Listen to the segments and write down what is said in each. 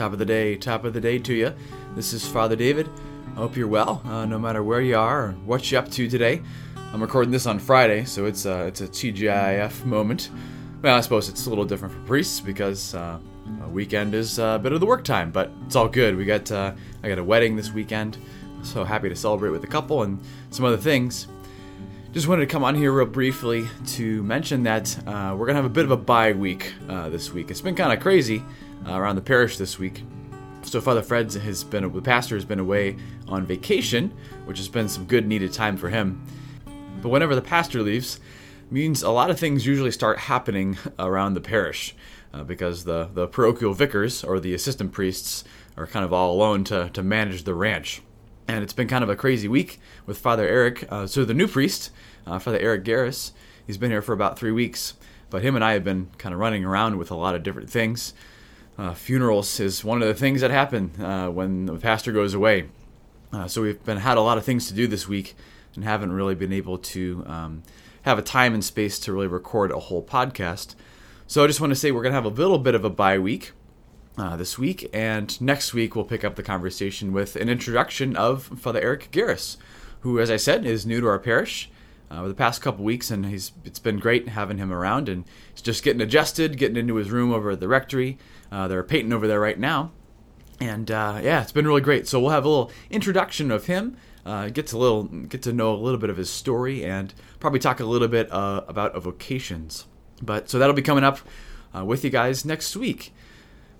Top of the day, top of the day to you. This is Father David. I hope you're well, uh, no matter where you are or what you're up to today. I'm recording this on Friday, so it's a, it's a TGIF moment. Well, I suppose it's a little different for priests because uh, a weekend is a bit of the work time, but it's all good. We got uh, I got a wedding this weekend, so happy to celebrate with the couple and some other things. Just wanted to come on here real briefly to mention that uh, we're gonna have a bit of a bye week uh, this week. It's been kind of crazy uh, around the parish this week. So Father Fred has been the pastor has been away on vacation, which has been some good needed time for him. But whenever the pastor leaves, means a lot of things usually start happening around the parish uh, because the the parochial vicars or the assistant priests are kind of all alone to to manage the ranch. And it's been kind of a crazy week with Father Eric. Uh, so the new priest, uh, Father Eric Garris, he's been here for about three weeks. But him and I have been kind of running around with a lot of different things. Uh, funerals is one of the things that happen uh, when the pastor goes away. Uh, so we've been had a lot of things to do this week, and haven't really been able to um, have a time and space to really record a whole podcast. So I just want to say we're going to have a little bit of a bye week uh, this week, and next week we'll pick up the conversation with an introduction of Father Eric Garris, who, as I said, is new to our parish over the past couple weeks, and he's it's been great having him around, and he's just getting adjusted, getting into his room over at the rectory. Uh, they're painting over there right now, and uh, yeah, it's been really great. So we'll have a little introduction of him, uh, get to little get to know a little bit of his story, and probably talk a little bit uh, about vocations. But so that'll be coming up uh, with you guys next week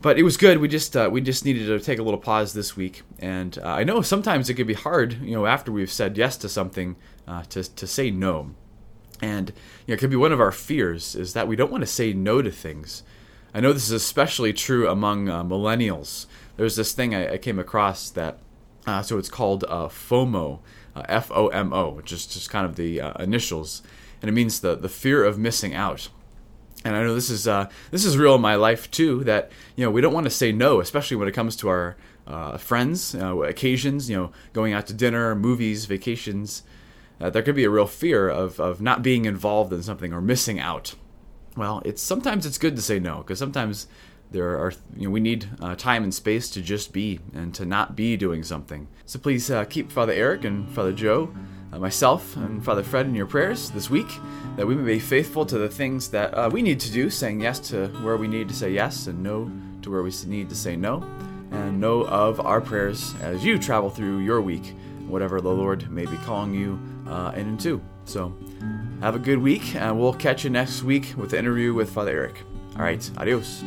but it was good. We just uh, we just needed to take a little pause this week, and uh, I know sometimes it can be hard, you know, after we've said yes to something, uh, to to say no, and you know, it could be one of our fears is that we don't want to say no to things. I know this is especially true among uh, millennials. There's this thing I, I came across that, uh, so it's called uh, FOMO, F O M O, which is just kind of the initials, and it means the the fear of missing out and I know this is uh, this is real in my life too. That you know we don't want to say no, especially when it comes to our uh, friends, uh, occasions. You know, going out to dinner, movies, vacations. Uh, there could be a real fear of of not being involved in something or missing out. Well, it's sometimes it's good to say no because sometimes there are you know we need uh, time and space to just be and to not be doing something. So please uh, keep Father Eric and Father Joe uh, myself and Father Fred in your prayers this week, that we may be faithful to the things that uh, we need to do, saying yes to where we need to say yes and no to where we need to say no, and know of our prayers as you travel through your week, whatever the Lord may be calling you uh, in into. So have a good week, and we'll catch you next week with the interview with Father Eric. All right, adios.